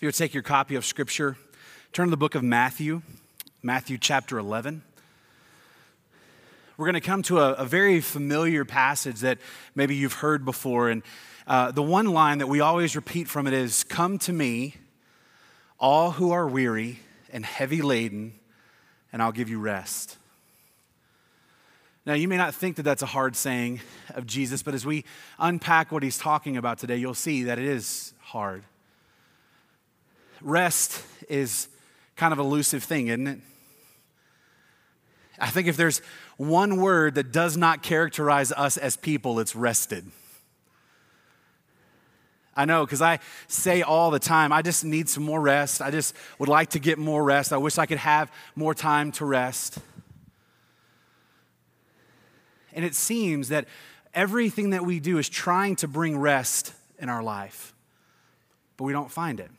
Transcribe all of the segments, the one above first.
If you would take your copy of Scripture, turn to the book of Matthew, Matthew chapter 11. We're going to come to a, a very familiar passage that maybe you've heard before. And uh, the one line that we always repeat from it is Come to me, all who are weary and heavy laden, and I'll give you rest. Now, you may not think that that's a hard saying of Jesus, but as we unpack what he's talking about today, you'll see that it is hard. Rest is kind of elusive thing, isn't it? I think if there's one word that does not characterize us as people, it's rested. I know, because I say all the time, I just need some more rest. I just would like to get more rest. I wish I could have more time to rest. And it seems that everything that we do is trying to bring rest in our life, but we don't find it.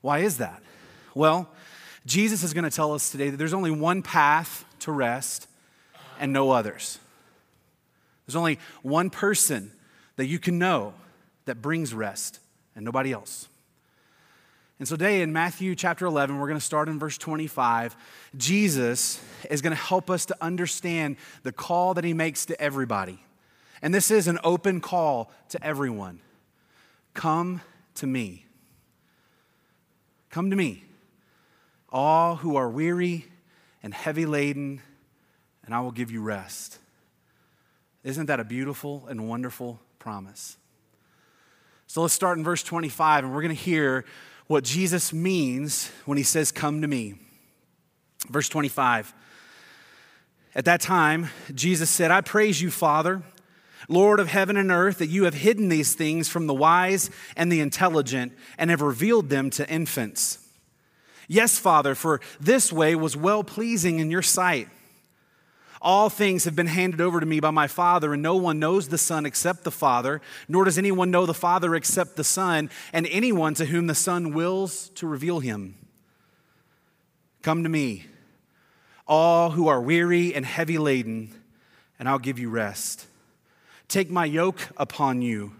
Why is that? Well, Jesus is going to tell us today that there's only one path to rest and no others. There's only one person that you can know that brings rest and nobody else. And so, today in Matthew chapter 11, we're going to start in verse 25. Jesus is going to help us to understand the call that he makes to everybody. And this is an open call to everyone Come to me. Come to me, all who are weary and heavy laden, and I will give you rest. Isn't that a beautiful and wonderful promise? So let's start in verse 25, and we're going to hear what Jesus means when he says, Come to me. Verse 25. At that time, Jesus said, I praise you, Father, Lord of heaven and earth, that you have hidden these things from the wise and the intelligent and have revealed them to infants. Yes, Father, for this way was well pleasing in your sight. All things have been handed over to me by my Father, and no one knows the Son except the Father, nor does anyone know the Father except the Son, and anyone to whom the Son wills to reveal him. Come to me, all who are weary and heavy laden, and I'll give you rest. Take my yoke upon you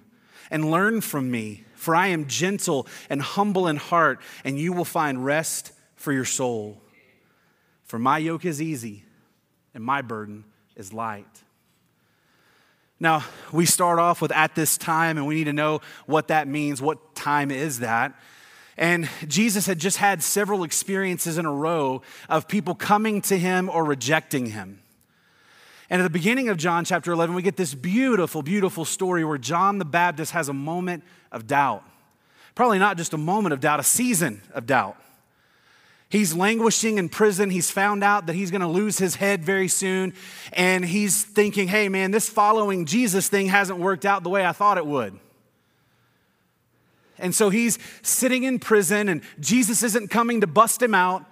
and learn from me, for I am gentle and humble in heart, and you will find rest for your soul. For my yoke is easy and my burden is light. Now, we start off with at this time, and we need to know what that means. What time is that? And Jesus had just had several experiences in a row of people coming to him or rejecting him. And at the beginning of John chapter 11, we get this beautiful, beautiful story where John the Baptist has a moment of doubt. Probably not just a moment of doubt, a season of doubt. He's languishing in prison. He's found out that he's going to lose his head very soon. And he's thinking, hey, man, this following Jesus thing hasn't worked out the way I thought it would. And so he's sitting in prison, and Jesus isn't coming to bust him out.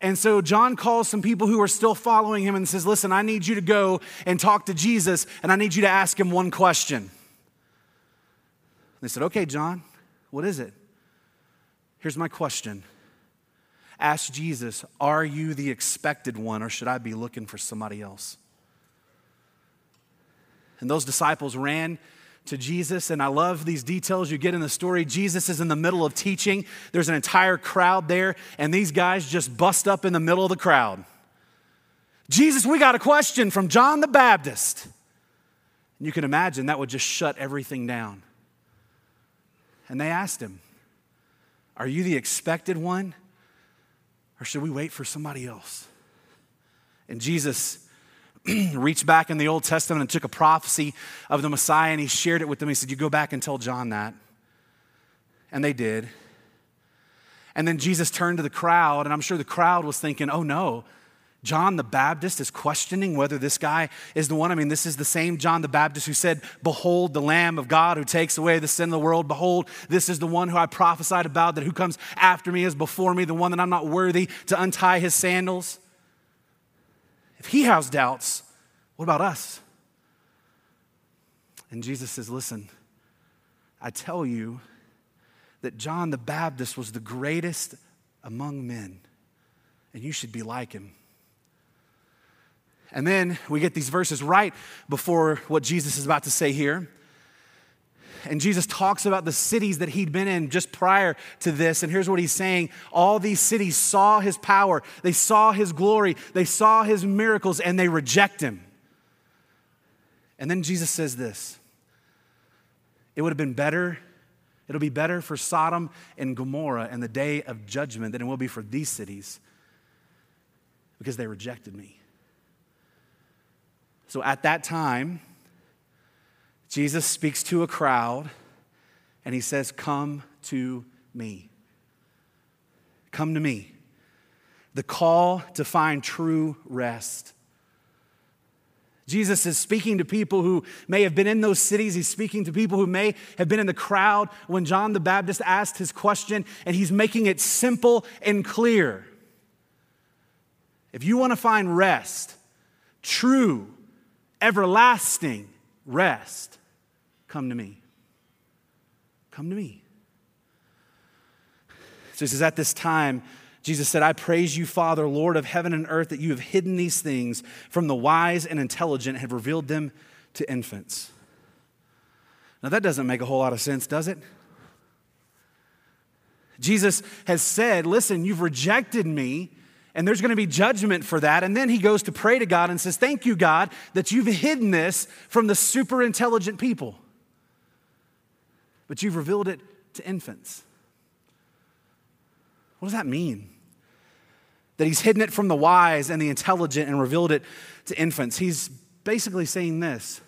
And so John calls some people who are still following him and says, Listen, I need you to go and talk to Jesus, and I need you to ask him one question. They said, Okay, John, what is it? Here's my question Ask Jesus, Are you the expected one, or should I be looking for somebody else? And those disciples ran to Jesus, and I love these details you get in the story. Jesus is in the middle of teaching, there's an entire crowd there, and these guys just bust up in the middle of the crowd. Jesus, we got a question from John the Baptist. And you can imagine that would just shut everything down. And they asked him, Are you the expected one? Or should we wait for somebody else? And Jesus reached back in the Old Testament and took a prophecy of the Messiah and he shared it with them. He said, You go back and tell John that. And they did. And then Jesus turned to the crowd, and I'm sure the crowd was thinking, Oh no, John the Baptist is questioning whether this guy is the one. I mean, this is the same John the Baptist who said, Behold, the Lamb of God who takes away the sin of the world. Behold, this is the one who I prophesied about, that who comes after me is before me, the one that I'm not worthy to untie his sandals. If he has doubts, what about us? And Jesus says, Listen, I tell you that John the Baptist was the greatest among men, and you should be like him. And then we get these verses right before what Jesus is about to say here. And Jesus talks about the cities that he'd been in just prior to this. And here's what he's saying All these cities saw his power, they saw his glory, they saw his miracles, and they reject him. And then Jesus says this It would have been better, it'll be better for Sodom and Gomorrah in the day of judgment than it will be for these cities because they rejected me. So at that time, Jesus speaks to a crowd and he says, Come to me. Come to me. The call to find true rest. Jesus is speaking to people who may have been in those cities. He's speaking to people who may have been in the crowd when John the Baptist asked his question, and he's making it simple and clear. If you want to find rest, true, everlasting rest, Come to me. Come to me. So he says, At this time, Jesus said, I praise you, Father, Lord of heaven and earth, that you have hidden these things from the wise and intelligent and have revealed them to infants. Now, that doesn't make a whole lot of sense, does it? Jesus has said, Listen, you've rejected me, and there's going to be judgment for that. And then he goes to pray to God and says, Thank you, God, that you've hidden this from the super intelligent people but you've revealed it to infants. What does that mean? That he's hidden it from the wise and the intelligent and revealed it to infants. He's basically saying this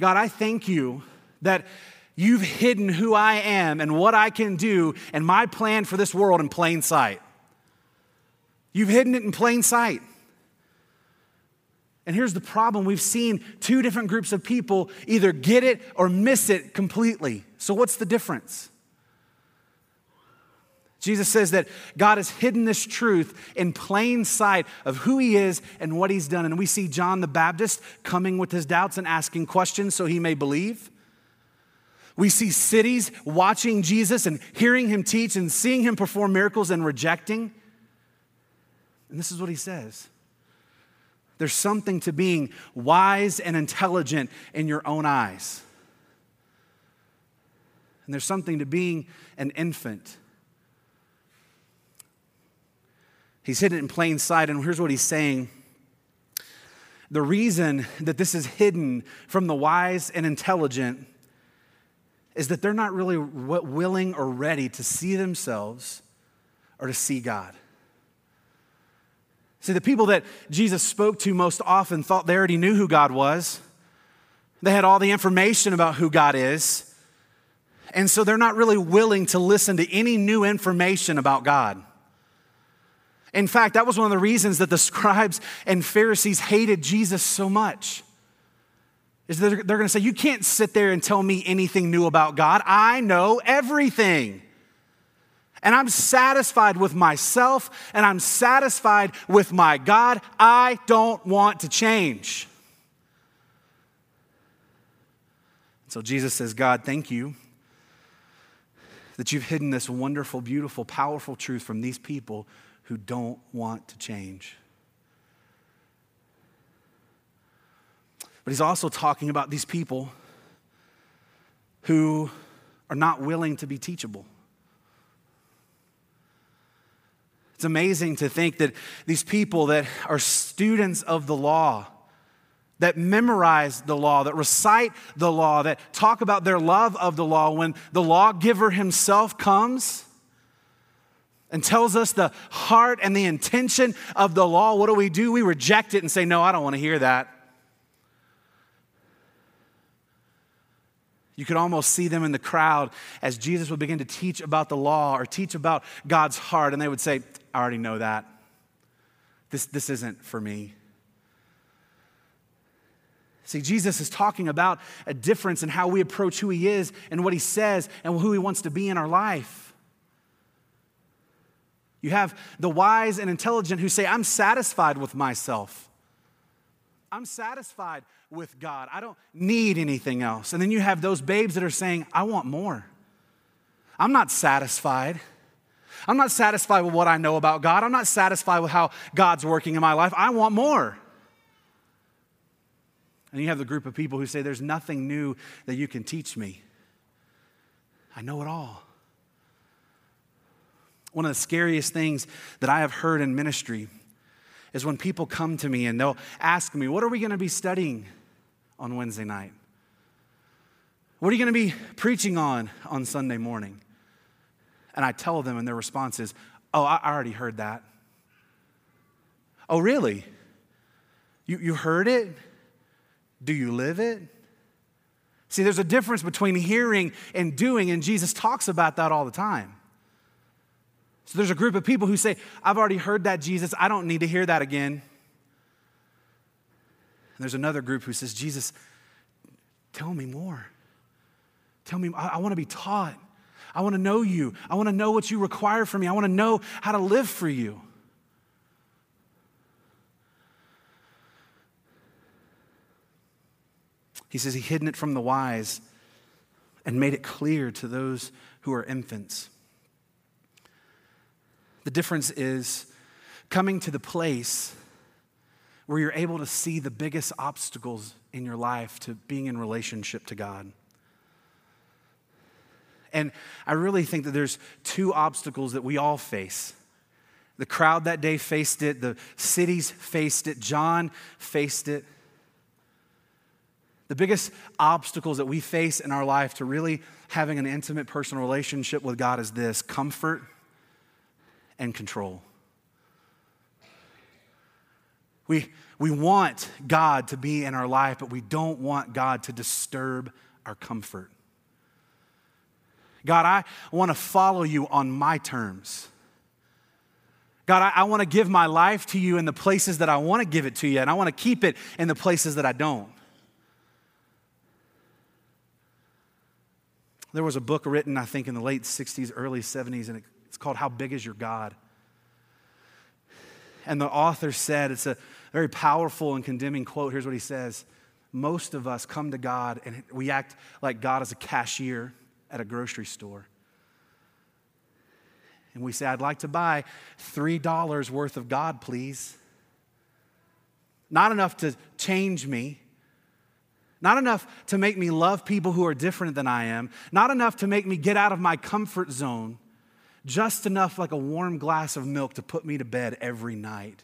God, I thank you that you've hidden who I am and what I can do and my plan for this world in plain sight. You've hidden it in plain sight. And here's the problem we've seen two different groups of people either get it or miss it completely. So, what's the difference? Jesus says that God has hidden this truth in plain sight of who he is and what he's done. And we see John the Baptist coming with his doubts and asking questions so he may believe. We see cities watching Jesus and hearing him teach and seeing him perform miracles and rejecting. And this is what he says there's something to being wise and intelligent in your own eyes. And there's something to being an infant. He's hidden in plain sight, and here's what he's saying. The reason that this is hidden from the wise and intelligent is that they're not really willing or ready to see themselves or to see God. See, the people that Jesus spoke to most often thought they already knew who God was. They had all the information about who God is. And so they're not really willing to listen to any new information about God. In fact, that was one of the reasons that the scribes and Pharisees hated Jesus so much. Is that they're, they're going to say, You can't sit there and tell me anything new about God. I know everything. And I'm satisfied with myself and I'm satisfied with my God. I don't want to change. So Jesus says, God, thank you that you've hidden this wonderful, beautiful, powerful truth from these people who don't want to change. But he's also talking about these people who are not willing to be teachable. It's amazing to think that these people that are students of the law, that memorize the law, that recite the law, that talk about their love of the law, when the lawgiver himself comes and tells us the heart and the intention of the law, what do we do? We reject it and say, No, I don't want to hear that. You could almost see them in the crowd as Jesus would begin to teach about the law or teach about God's heart, and they would say, I already know that. This, this isn't for me. See, Jesus is talking about a difference in how we approach who he is and what he says and who he wants to be in our life. You have the wise and intelligent who say, I'm satisfied with myself. I'm satisfied with God. I don't need anything else. And then you have those babes that are saying, I want more. I'm not satisfied. I'm not satisfied with what I know about God. I'm not satisfied with how God's working in my life. I want more. And you have the group of people who say, There's nothing new that you can teach me. I know it all. One of the scariest things that I have heard in ministry is when people come to me and they'll ask me, What are we going to be studying on Wednesday night? What are you going to be preaching on on Sunday morning? And I tell them, and their response is, Oh, I already heard that. Oh, really? You, you heard it? Do you live it? See, there's a difference between hearing and doing, and Jesus talks about that all the time. So there's a group of people who say, I've already heard that, Jesus. I don't need to hear that again. And there's another group who says, Jesus, tell me more. Tell me, I, I want to be taught. I want to know you. I want to know what you require from me. I want to know how to live for you. He says he hidden it from the wise and made it clear to those who are infants. The difference is coming to the place where you're able to see the biggest obstacles in your life to being in relationship to God. And I really think that there's two obstacles that we all face. The crowd that day faced it, the cities faced it, John faced it. The biggest obstacles that we face in our life to really having an intimate personal relationship with God is this comfort and control. We, we want God to be in our life, but we don't want God to disturb our comfort. God, I want to follow you on my terms. God, I, I want to give my life to you in the places that I want to give it to you, and I want to keep it in the places that I don't. There was a book written, I think, in the late 60s, early 70s, and it's called How Big Is Your God? And the author said, it's a very powerful and condemning quote. Here's what he says Most of us come to God and we act like God is a cashier at a grocery store. And we say, I'd like to buy $3 worth of God, please. Not enough to change me, not enough to make me love people who are different than I am, not enough to make me get out of my comfort zone, just enough like a warm glass of milk to put me to bed every night.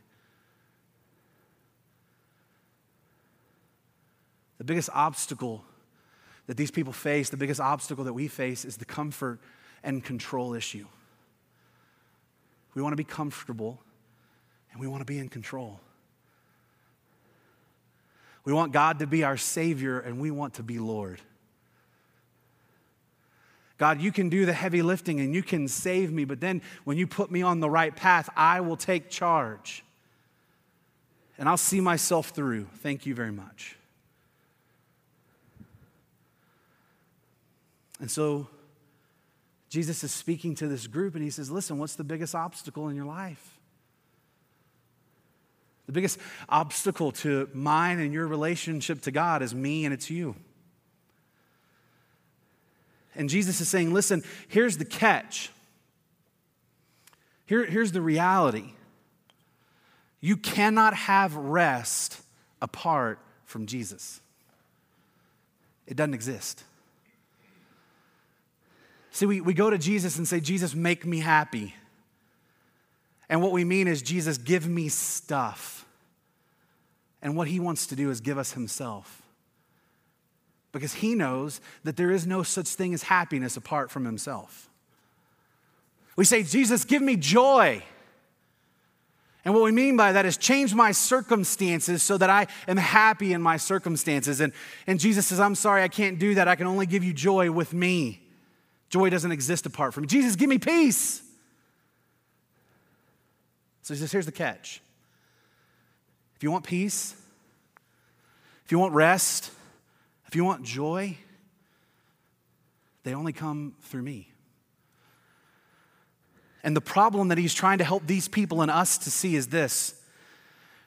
The biggest obstacle that these people face, the biggest obstacle that we face, is the comfort and control issue. We want to be comfortable and we want to be in control. We want God to be our Savior and we want to be Lord. God, you can do the heavy lifting and you can save me, but then when you put me on the right path, I will take charge and I'll see myself through. Thank you very much. And so Jesus is speaking to this group and he says, Listen, what's the biggest obstacle in your life? The biggest obstacle to mine and your relationship to God is me and it's you. And Jesus is saying, listen, here's the catch. Here, here's the reality. You cannot have rest apart from Jesus, it doesn't exist. See, we, we go to Jesus and say, Jesus, make me happy. And what we mean is, Jesus, give me stuff. And what he wants to do is give us himself because he knows that there is no such thing as happiness apart from himself. We say, Jesus, give me joy. And what we mean by that is change my circumstances so that I am happy in my circumstances. And, and Jesus says, I'm sorry, I can't do that. I can only give you joy with me. Joy doesn't exist apart from me. Jesus, give me peace. So he says, here's the catch. If you want peace, if you want rest, if you want joy, they only come through me. And the problem that he's trying to help these people and us to see is this.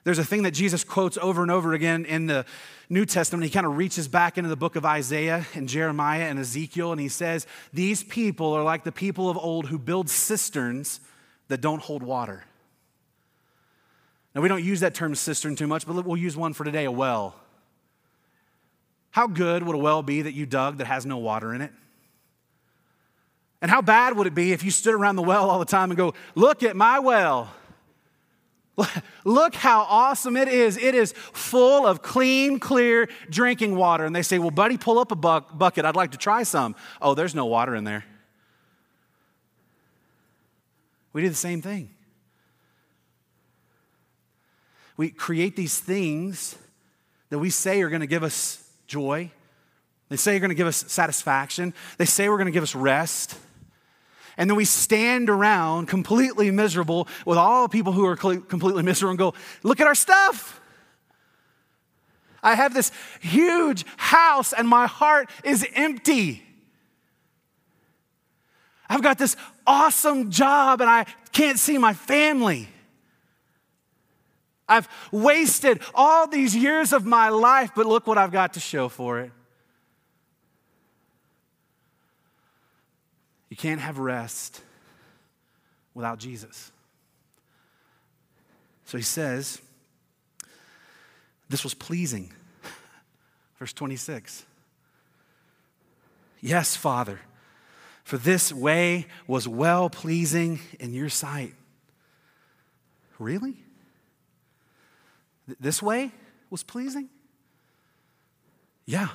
There's a thing that Jesus quotes over and over again in the New Testament. He kind of reaches back into the book of Isaiah and Jeremiah and Ezekiel, and he says, These people are like the people of old who build cisterns that don't hold water. Now, we don't use that term cistern too much, but we'll use one for today a well. How good would a well be that you dug that has no water in it? And how bad would it be if you stood around the well all the time and go, Look at my well? Look how awesome it is. It is full of clean, clear drinking water. And they say, Well, buddy, pull up a bucket. I'd like to try some. Oh, there's no water in there. We do the same thing. We create these things that we say are going to give us joy. They say are going to give us satisfaction. They say we're going to give us rest. And then we stand around completely miserable with all people who are completely miserable and go, Look at our stuff. I have this huge house and my heart is empty. I've got this awesome job and I can't see my family. I've wasted all these years of my life, but look what I've got to show for it. You can't have rest without Jesus. So he says, This was pleasing. Verse 26. Yes, Father, for this way was well pleasing in your sight. Really? This way was pleasing? Yeah.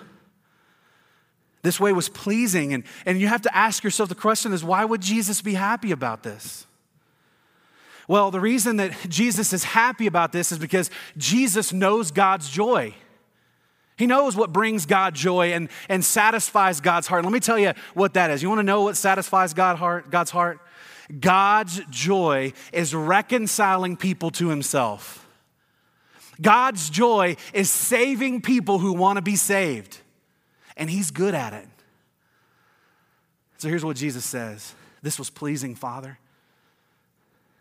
This way was pleasing. And, and you have to ask yourself the question is why would Jesus be happy about this? Well, the reason that Jesus is happy about this is because Jesus knows God's joy. He knows what brings God joy and, and satisfies God's heart. Let me tell you what that is. You want to know what satisfies God heart, God's heart? God's joy is reconciling people to Himself. God's joy is saving people who want to be saved and he's good at it. So here's what Jesus says This was pleasing, Father.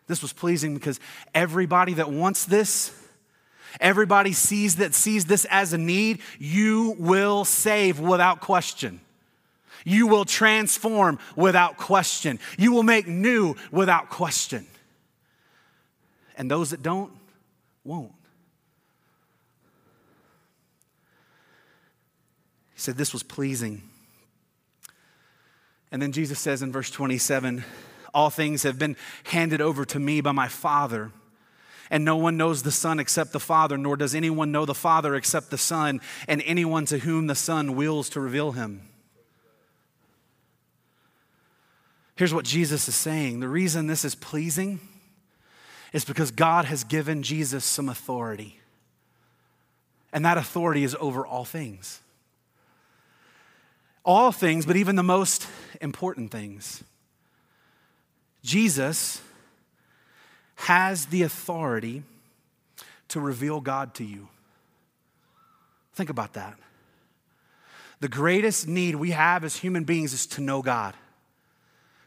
This was pleasing because everybody that wants this, everybody sees that sees this as a need, you will save without question. You will transform without question. You will make new without question. And those that don't, won't. He said, This was pleasing. And then Jesus says in verse 27 All things have been handed over to me by my Father. And no one knows the Son except the Father, nor does anyone know the Father except the Son, and anyone to whom the Son wills to reveal him. Here's what Jesus is saying the reason this is pleasing is because God has given Jesus some authority. And that authority is over all things all things, but even the most important things. Jesus has the authority to reveal God to you. Think about that. The greatest need we have as human beings is to know God,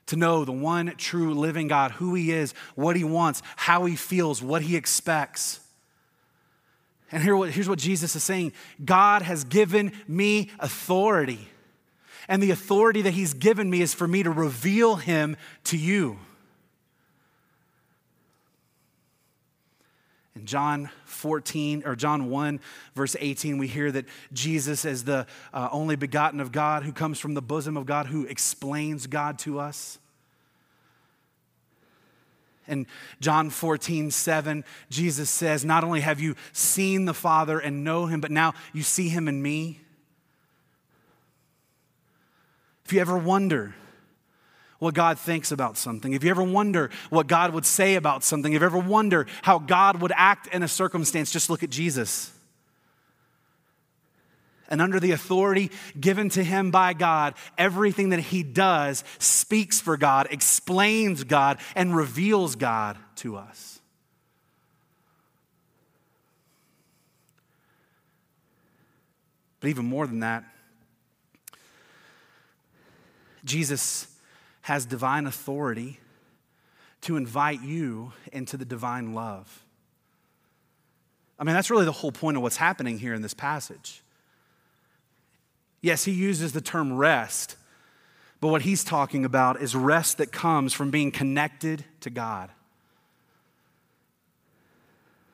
to know the one true living God, who He is, what He wants, how He feels, what He expects. And here, here's what Jesus is saying God has given me authority and the authority that He's given me is for me to reveal Him to you. In John 14 or John 1, verse 18, we hear that Jesus is the uh, only begotten of God who comes from the bosom of God, who explains God to us. In John 14, 7, Jesus says, Not only have you seen the Father and know him, but now you see him in me. If you ever wonder what God thinks about something, if you ever wonder what God would say about something, if you ever wonder how God would act in a circumstance, just look at Jesus. And under the authority given to him by God, everything that he does speaks for God, explains God, and reveals God to us. But even more than that, Jesus has divine authority to invite you into the divine love. I mean, that's really the whole point of what's happening here in this passage. Yes, he uses the term rest, but what he's talking about is rest that comes from being connected to God.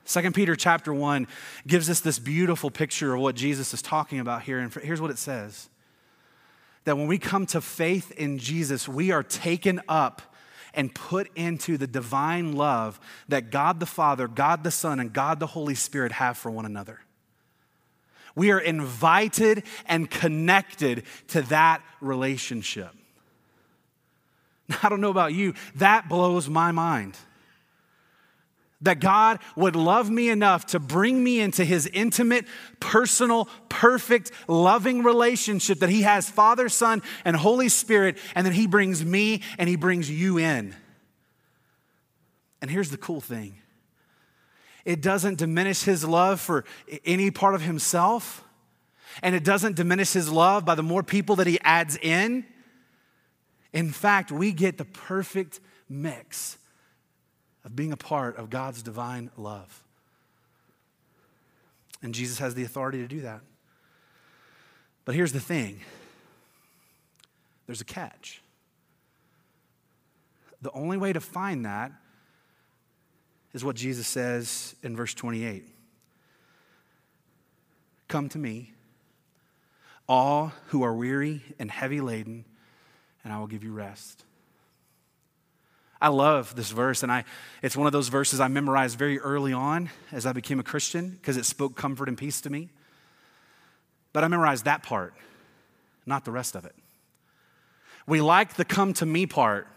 2 Peter chapter 1 gives us this beautiful picture of what Jesus is talking about here, and here's what it says that when we come to faith in Jesus, we are taken up and put into the divine love that God the Father, God the Son, and God the Holy Spirit have for one another. We are invited and connected to that relationship. I don't know about you, that blows my mind. That God would love me enough to bring me into his intimate, personal, perfect, loving relationship that he has Father, Son, and Holy Spirit, and then he brings me and he brings you in. And here's the cool thing it doesn't diminish his love for any part of himself, and it doesn't diminish his love by the more people that he adds in. In fact, we get the perfect mix of being a part of God's divine love. And Jesus has the authority to do that. But here's the thing there's a catch. The only way to find that is what Jesus says in verse 28 Come to me, all who are weary and heavy laden, and I will give you rest. I love this verse, and I, it's one of those verses I memorized very early on as I became a Christian because it spoke comfort and peace to me. But I memorized that part, not the rest of it. We like the come to me part.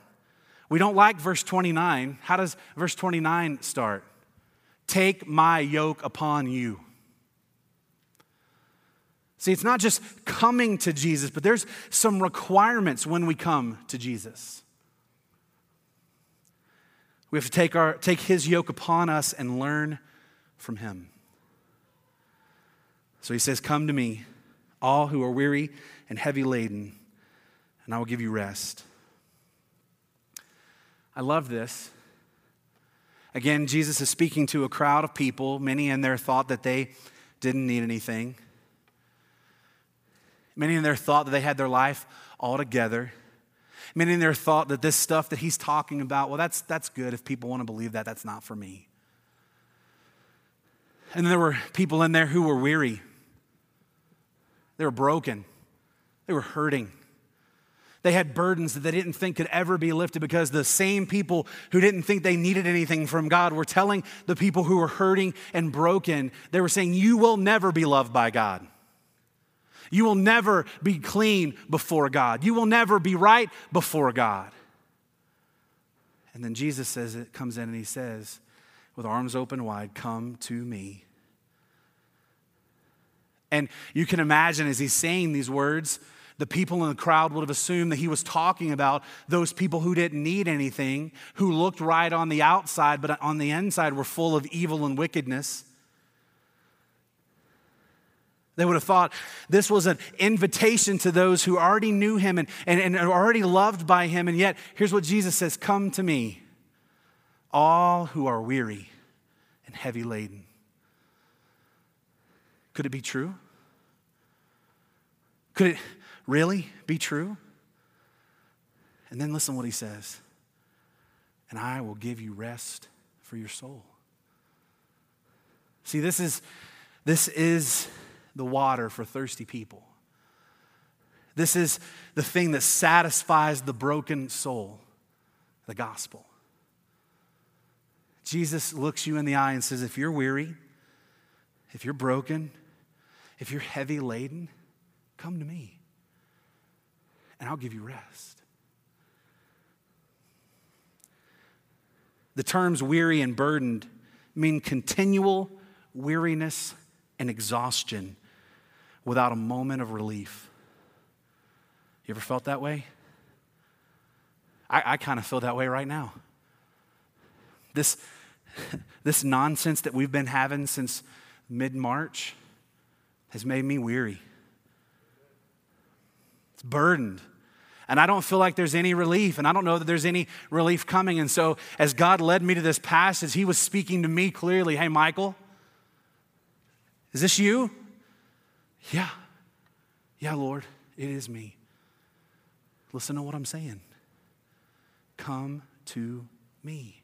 We don't like verse 29. How does verse 29 start? Take my yoke upon you. See, it's not just coming to Jesus, but there's some requirements when we come to Jesus. We have to take, our, take his yoke upon us and learn from him. So he says, Come to me, all who are weary and heavy laden, and I will give you rest. I love this. Again, Jesus is speaking to a crowd of people, many in their thought that they didn't need anything. Many in their thought that they had their life all together. Many in their thought that this stuff that he's talking about, well, that's, that's good if people want to believe that. That's not for me. And there were people in there who were weary. They were broken. They were hurting. They had burdens that they didn't think could ever be lifted because the same people who didn't think they needed anything from God were telling the people who were hurting and broken, they were saying, You will never be loved by God. You will never be clean before God. You will never be right before God. And then Jesus says it comes in and he says, with arms open wide, come to me. And you can imagine as he's saying these words, the people in the crowd would have assumed that he was talking about those people who didn't need anything, who looked right on the outside, but on the inside were full of evil and wickedness. They would have thought this was an invitation to those who already knew him and, and, and are already loved by him. And yet, here's what Jesus says Come to me, all who are weary and heavy laden. Could it be true? Could it really be true? And then listen what he says. And I will give you rest for your soul. See, this is this is the water for thirsty people. This is the thing that satisfies the broken soul, the gospel. Jesus looks you in the eye and says, If you're weary, if you're broken, if you're heavy laden, come to me and I'll give you rest. The terms weary and burdened mean continual weariness and exhaustion without a moment of relief. You ever felt that way? I, I kind of feel that way right now. This, this nonsense that we've been having since mid March has made me weary. It's burdened. And I don't feel like there's any relief, and I don't know that there's any relief coming. And so, as God led me to this passage, He was speaking to me clearly Hey, Michael, is this you? Yeah. Yeah, Lord, it is me. Listen to what I'm saying. Come to me.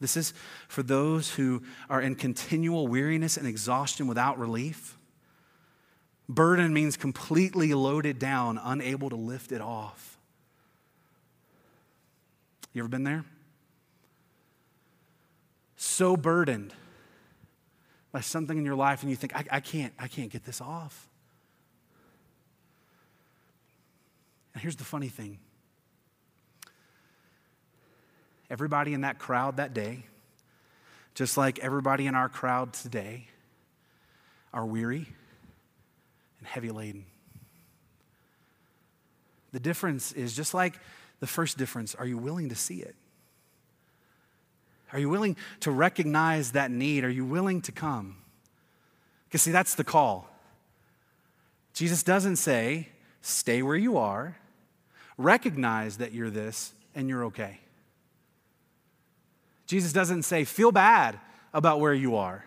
This is for those who are in continual weariness and exhaustion without relief. Burden means completely loaded down, unable to lift it off. You ever been there? So burdened by something in your life, and you think, I, I can't, I can't get this off. And here's the funny thing everybody in that crowd that day, just like everybody in our crowd today, are weary and heavy laden. The difference is just like the first difference are you willing to see it? Are you willing to recognize that need? Are you willing to come? Because, see, that's the call. Jesus doesn't say, stay where you are, recognize that you're this, and you're okay. Jesus doesn't say, feel bad about where you are,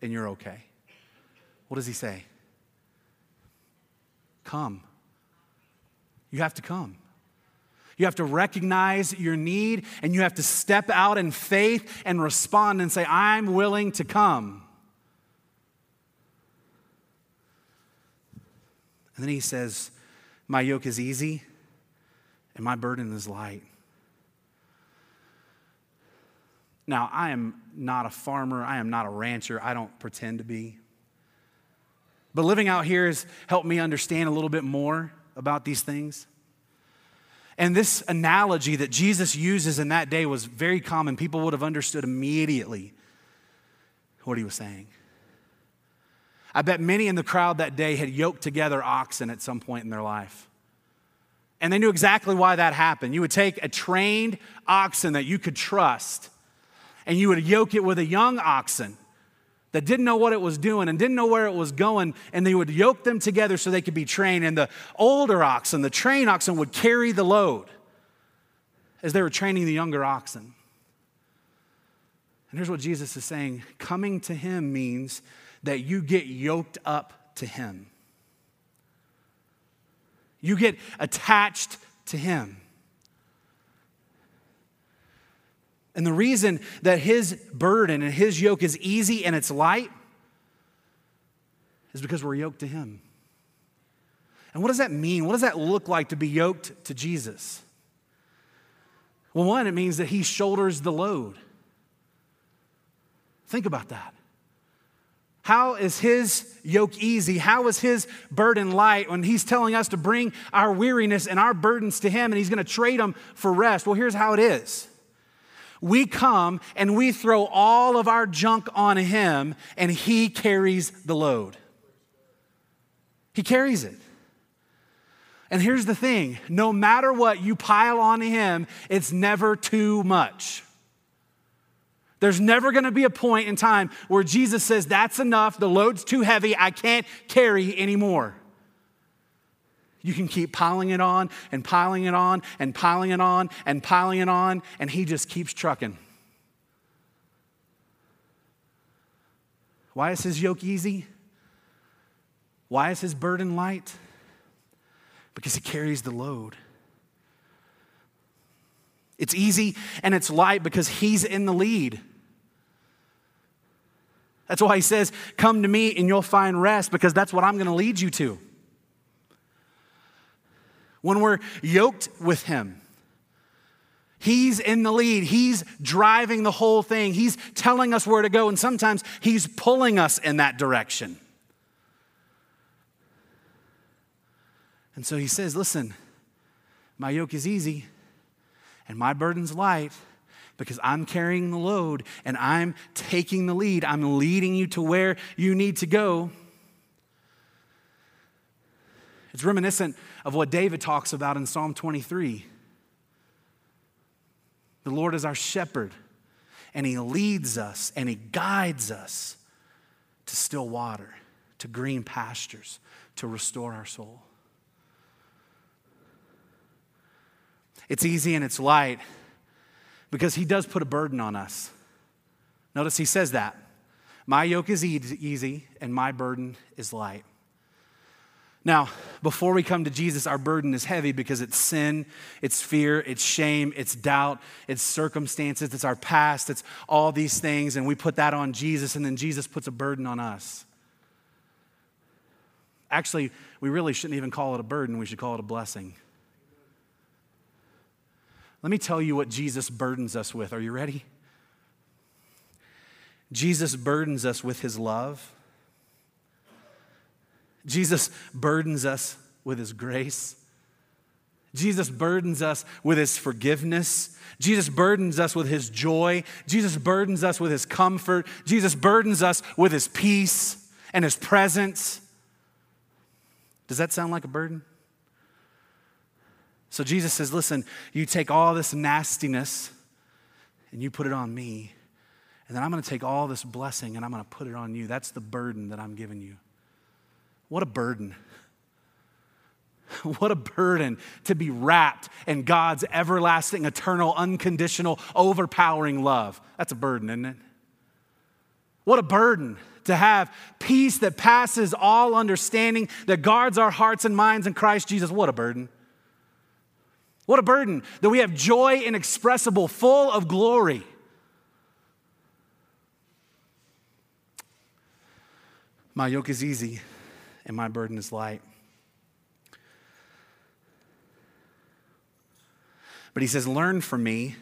and you're okay. What does he say? Come. You have to come. You have to recognize your need and you have to step out in faith and respond and say, I'm willing to come. And then he says, My yoke is easy and my burden is light. Now, I am not a farmer, I am not a rancher, I don't pretend to be. But living out here has helped me understand a little bit more about these things. And this analogy that Jesus uses in that day was very common. People would have understood immediately what he was saying. I bet many in the crowd that day had yoked together oxen at some point in their life. And they knew exactly why that happened. You would take a trained oxen that you could trust, and you would yoke it with a young oxen that didn't know what it was doing and didn't know where it was going, and they would yoke them together so they could be trained. And the older oxen, the trained oxen, would carry the load as they were training the younger oxen. And here's what Jesus is saying coming to him means that you get yoked up to him, you get attached to him. And the reason that his burden and his yoke is easy and it's light is because we're yoked to him. And what does that mean? What does that look like to be yoked to Jesus? Well, one, it means that he shoulders the load. Think about that. How is his yoke easy? How is his burden light when he's telling us to bring our weariness and our burdens to him and he's going to trade them for rest? Well, here's how it is we come and we throw all of our junk on him, and he carries the load. He carries it. And here's the thing no matter what you pile on him, it's never too much. There's never going to be a point in time where Jesus says, That's enough, the load's too heavy, I can't carry anymore. You can keep piling it on and piling it on and piling it on and piling it on, and he just keeps trucking. Why is his yoke easy? Why is his burden light? Because he carries the load. It's easy and it's light because he's in the lead. That's why he says, Come to me and you'll find rest, because that's what I'm going to lead you to when we're yoked with Him. He's in the lead. He's driving the whole thing. He's telling us where to go, and sometimes He's pulling us in that direction. And so He says, Listen, my yoke is easy and my burden's light because I'm carrying the load and I'm taking the lead. I'm leading you to where you need to go. It's reminiscent of what David talks about in Psalm 23. The Lord is our shepherd, and He leads us and He guides us to still water, to green pastures, to restore our soul. It's easy and it's light because He does put a burden on us. Notice He says that. My yoke is easy and my burden is light. Now, before we come to Jesus, our burden is heavy because it's sin, it's fear, it's shame, it's doubt, it's circumstances, it's our past, it's all these things, and we put that on Jesus, and then Jesus puts a burden on us. Actually, we really shouldn't even call it a burden, we should call it a blessing. Let me tell you what Jesus burdens us with. Are you ready? Jesus burdens us with his love. Jesus burdens us with his grace. Jesus burdens us with his forgiveness. Jesus burdens us with his joy. Jesus burdens us with his comfort. Jesus burdens us with his peace and his presence. Does that sound like a burden? So Jesus says, Listen, you take all this nastiness and you put it on me, and then I'm going to take all this blessing and I'm going to put it on you. That's the burden that I'm giving you. What a burden. What a burden to be wrapped in God's everlasting, eternal, unconditional, overpowering love. That's a burden, isn't it? What a burden to have peace that passes all understanding, that guards our hearts and minds in Christ Jesus. What a burden. What a burden that we have joy inexpressible, full of glory. My yoke is easy and my burden is light. But he says, Learn from me,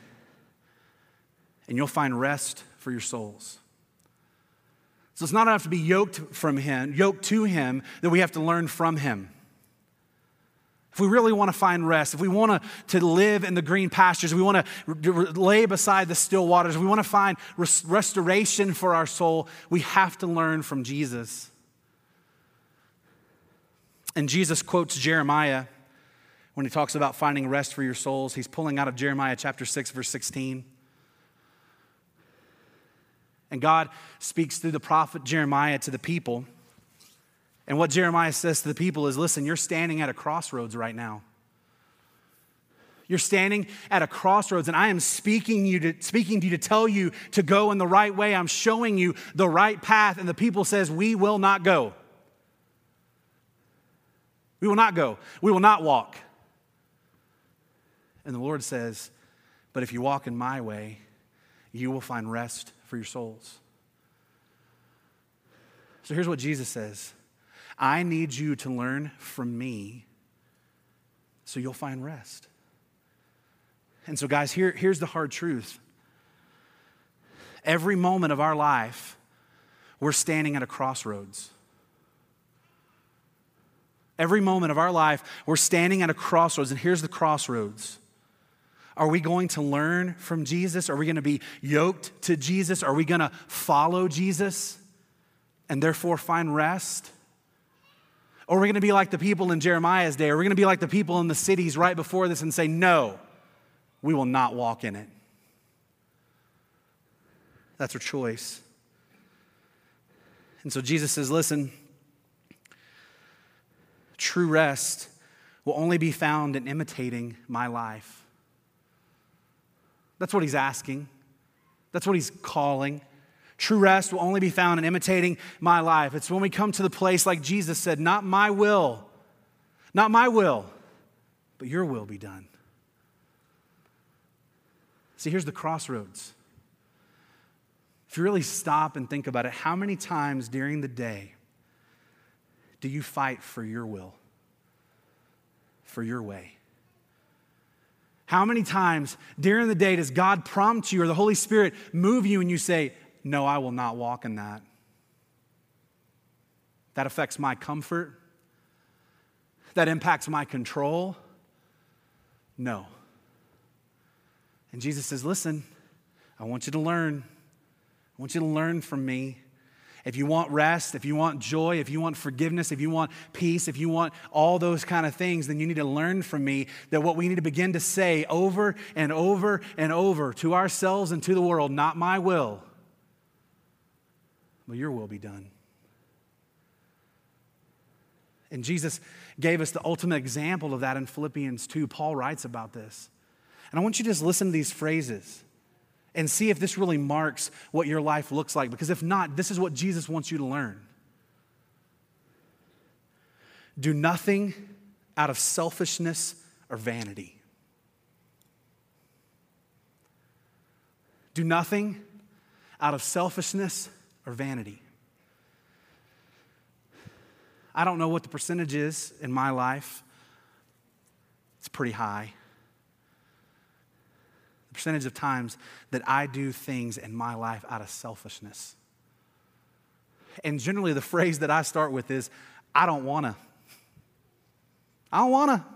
and you'll find rest for your souls. So it's not enough to be yoked from him, yoked to him, that we have to learn from him. If we really want to find rest, if we want to, to live in the green pastures, we want to lay beside the still waters, we want to find res- restoration for our soul, we have to learn from Jesus. And Jesus quotes Jeremiah when he talks about finding rest for your souls. He's pulling out of Jeremiah chapter 6, verse 16. And God speaks through the prophet Jeremiah to the people. And what Jeremiah says to the people is listen, you're standing at a crossroads right now. You're standing at a crossroads, and I am speaking, you to, speaking to you to tell you to go in the right way. I'm showing you the right path. And the people says, We will not go. We will not go. We will not walk. And the Lord says, But if you walk in my way, you will find rest for your souls. So here's what Jesus says I need you to learn from me so you'll find rest. And so, guys, here, here's the hard truth. Every moment of our life, we're standing at a crossroads. Every moment of our life, we're standing at a crossroads. And here's the crossroads are we going to learn from Jesus? Are we going to be yoked to Jesus? Are we going to follow Jesus and therefore find rest? Or are we going to be like the people in Jeremiah's day? Are we going to be like the people in the cities right before this and say, no, we will not walk in it? That's our choice. And so Jesus says, listen, true rest will only be found in imitating my life. That's what he's asking. That's what he's calling. True rest will only be found in imitating my life. It's when we come to the place like Jesus said, Not my will, not my will, but your will be done. See, here's the crossroads. If you really stop and think about it, how many times during the day do you fight for your will, for your way? How many times during the day does God prompt you or the Holy Spirit move you and you say, No, I will not walk in that? That affects my comfort. That impacts my control. No. And Jesus says, Listen, I want you to learn. I want you to learn from me. If you want rest, if you want joy, if you want forgiveness, if you want peace, if you want all those kind of things, then you need to learn from me that what we need to begin to say over and over and over to ourselves and to the world, not my will, but your will be done. And Jesus gave us the ultimate example of that in Philippians 2. Paul writes about this. And I want you to just listen to these phrases and see if this really marks what your life looks like. Because if not, this is what Jesus wants you to learn. Do nothing out of selfishness or vanity. Do nothing out of selfishness or vanity. I don't know what the percentage is in my life. It's pretty high. The percentage of times that I do things in my life out of selfishness. And generally, the phrase that I start with is, I don't wanna. I don't wanna.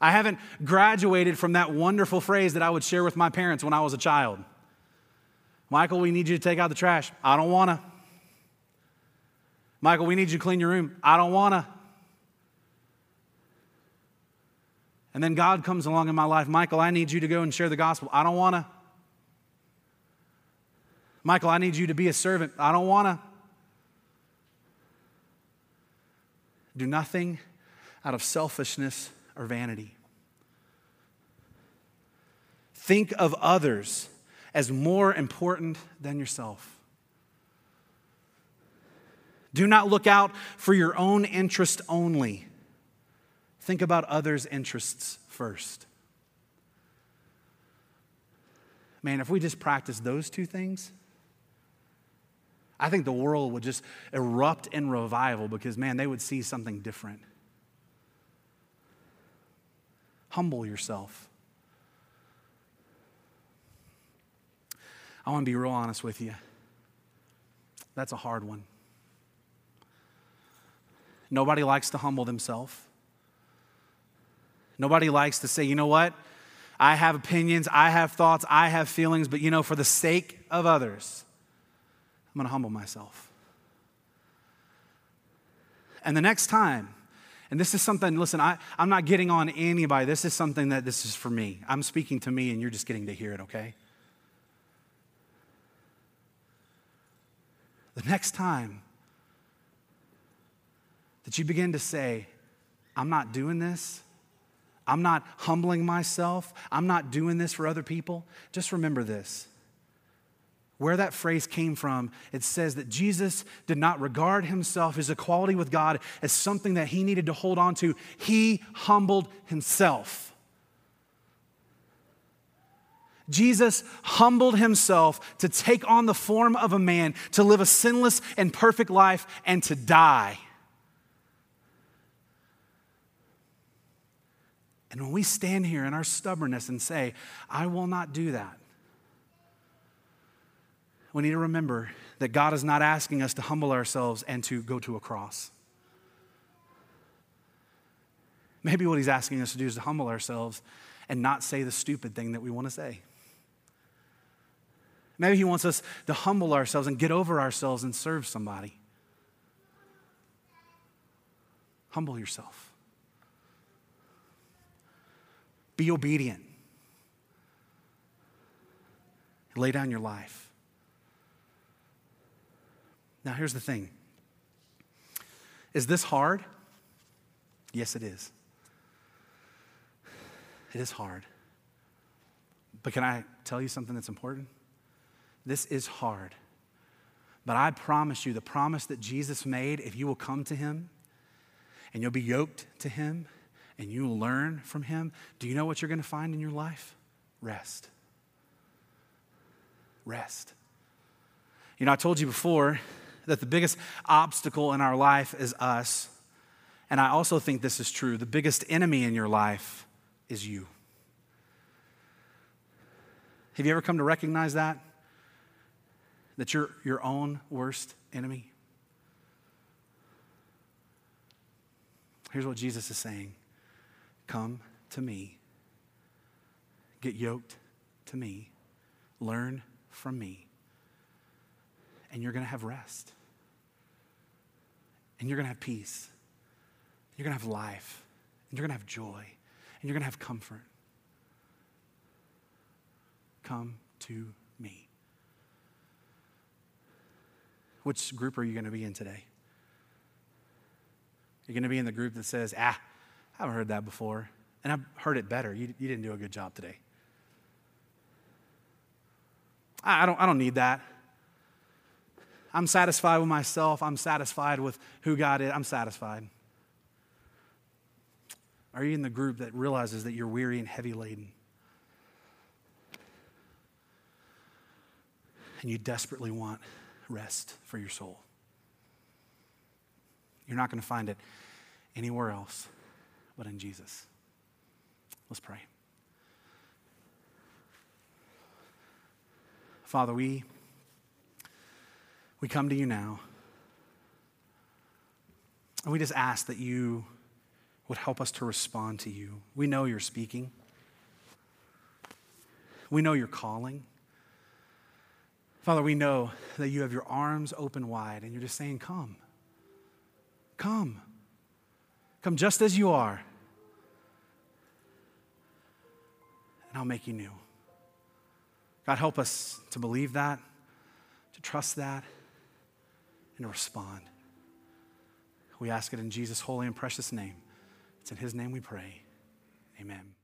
I haven't graduated from that wonderful phrase that I would share with my parents when I was a child. Michael, we need you to take out the trash. I don't wanna. Michael, we need you to clean your room. I don't wanna. And then God comes along in my life. Michael, I need you to go and share the gospel. I don't wanna. Michael, I need you to be a servant. I don't wanna. Do nothing out of selfishness or vanity. Think of others as more important than yourself. Do not look out for your own interest only. Think about others' interests first. Man, if we just practice those two things, I think the world would just erupt in revival because, man, they would see something different. Humble yourself. I want to be real honest with you. That's a hard one. Nobody likes to humble themselves. Nobody likes to say, you know what? I have opinions, I have thoughts, I have feelings, but you know, for the sake of others, I'm going to humble myself. And the next time, and this is something, listen, I, I'm not getting on anybody. This is something that this is for me. I'm speaking to me, and you're just getting to hear it, okay? The next time that you begin to say, I'm not doing this, I'm not humbling myself, I'm not doing this for other people, just remember this. Where that phrase came from, it says that Jesus did not regard himself, his equality with God, as something that he needed to hold on to. He humbled himself. Jesus humbled himself to take on the form of a man, to live a sinless and perfect life, and to die. And when we stand here in our stubbornness and say, I will not do that, we need to remember that God is not asking us to humble ourselves and to go to a cross. Maybe what He's asking us to do is to humble ourselves and not say the stupid thing that we want to say. Maybe He wants us to humble ourselves and get over ourselves and serve somebody. Humble yourself. Be obedient. Lay down your life. Now, here's the thing Is this hard? Yes, it is. It is hard. But can I tell you something that's important? This is hard. But I promise you, the promise that Jesus made, if you will come to him and you'll be yoked to him and you learn from him, do you know what you're going to find in your life? Rest. Rest. You know, I told you before that the biggest obstacle in our life is us. And I also think this is true. The biggest enemy in your life is you. Have you ever come to recognize that? That you're your own worst enemy? Here's what Jesus is saying Come to me, get yoked to me, learn from me and you're going to have rest. And you're going to have peace. You're going to have life. And you're going to have joy. And you're going to have comfort. Come to me. Which group are you going to be in today? You're going to be in the group that says, ah, I haven't heard that before. And I've heard it better. You, you didn't do a good job today. I, I, don't, I don't need that. I'm satisfied with myself. I'm satisfied with who God is. I'm satisfied. Are you in the group that realizes that you're weary and heavy laden? And you desperately want rest for your soul? You're not going to find it anywhere else but in Jesus. Let's pray. Father, we, we come to you now. And we just ask that you would help us to respond to you. We know you're speaking, we know you're calling. Father, we know that you have your arms open wide and you're just saying, Come. Come. Come just as you are. And I'll make you new. God, help us to believe that, to trust that, and to respond. We ask it in Jesus' holy and precious name. It's in His name we pray. Amen.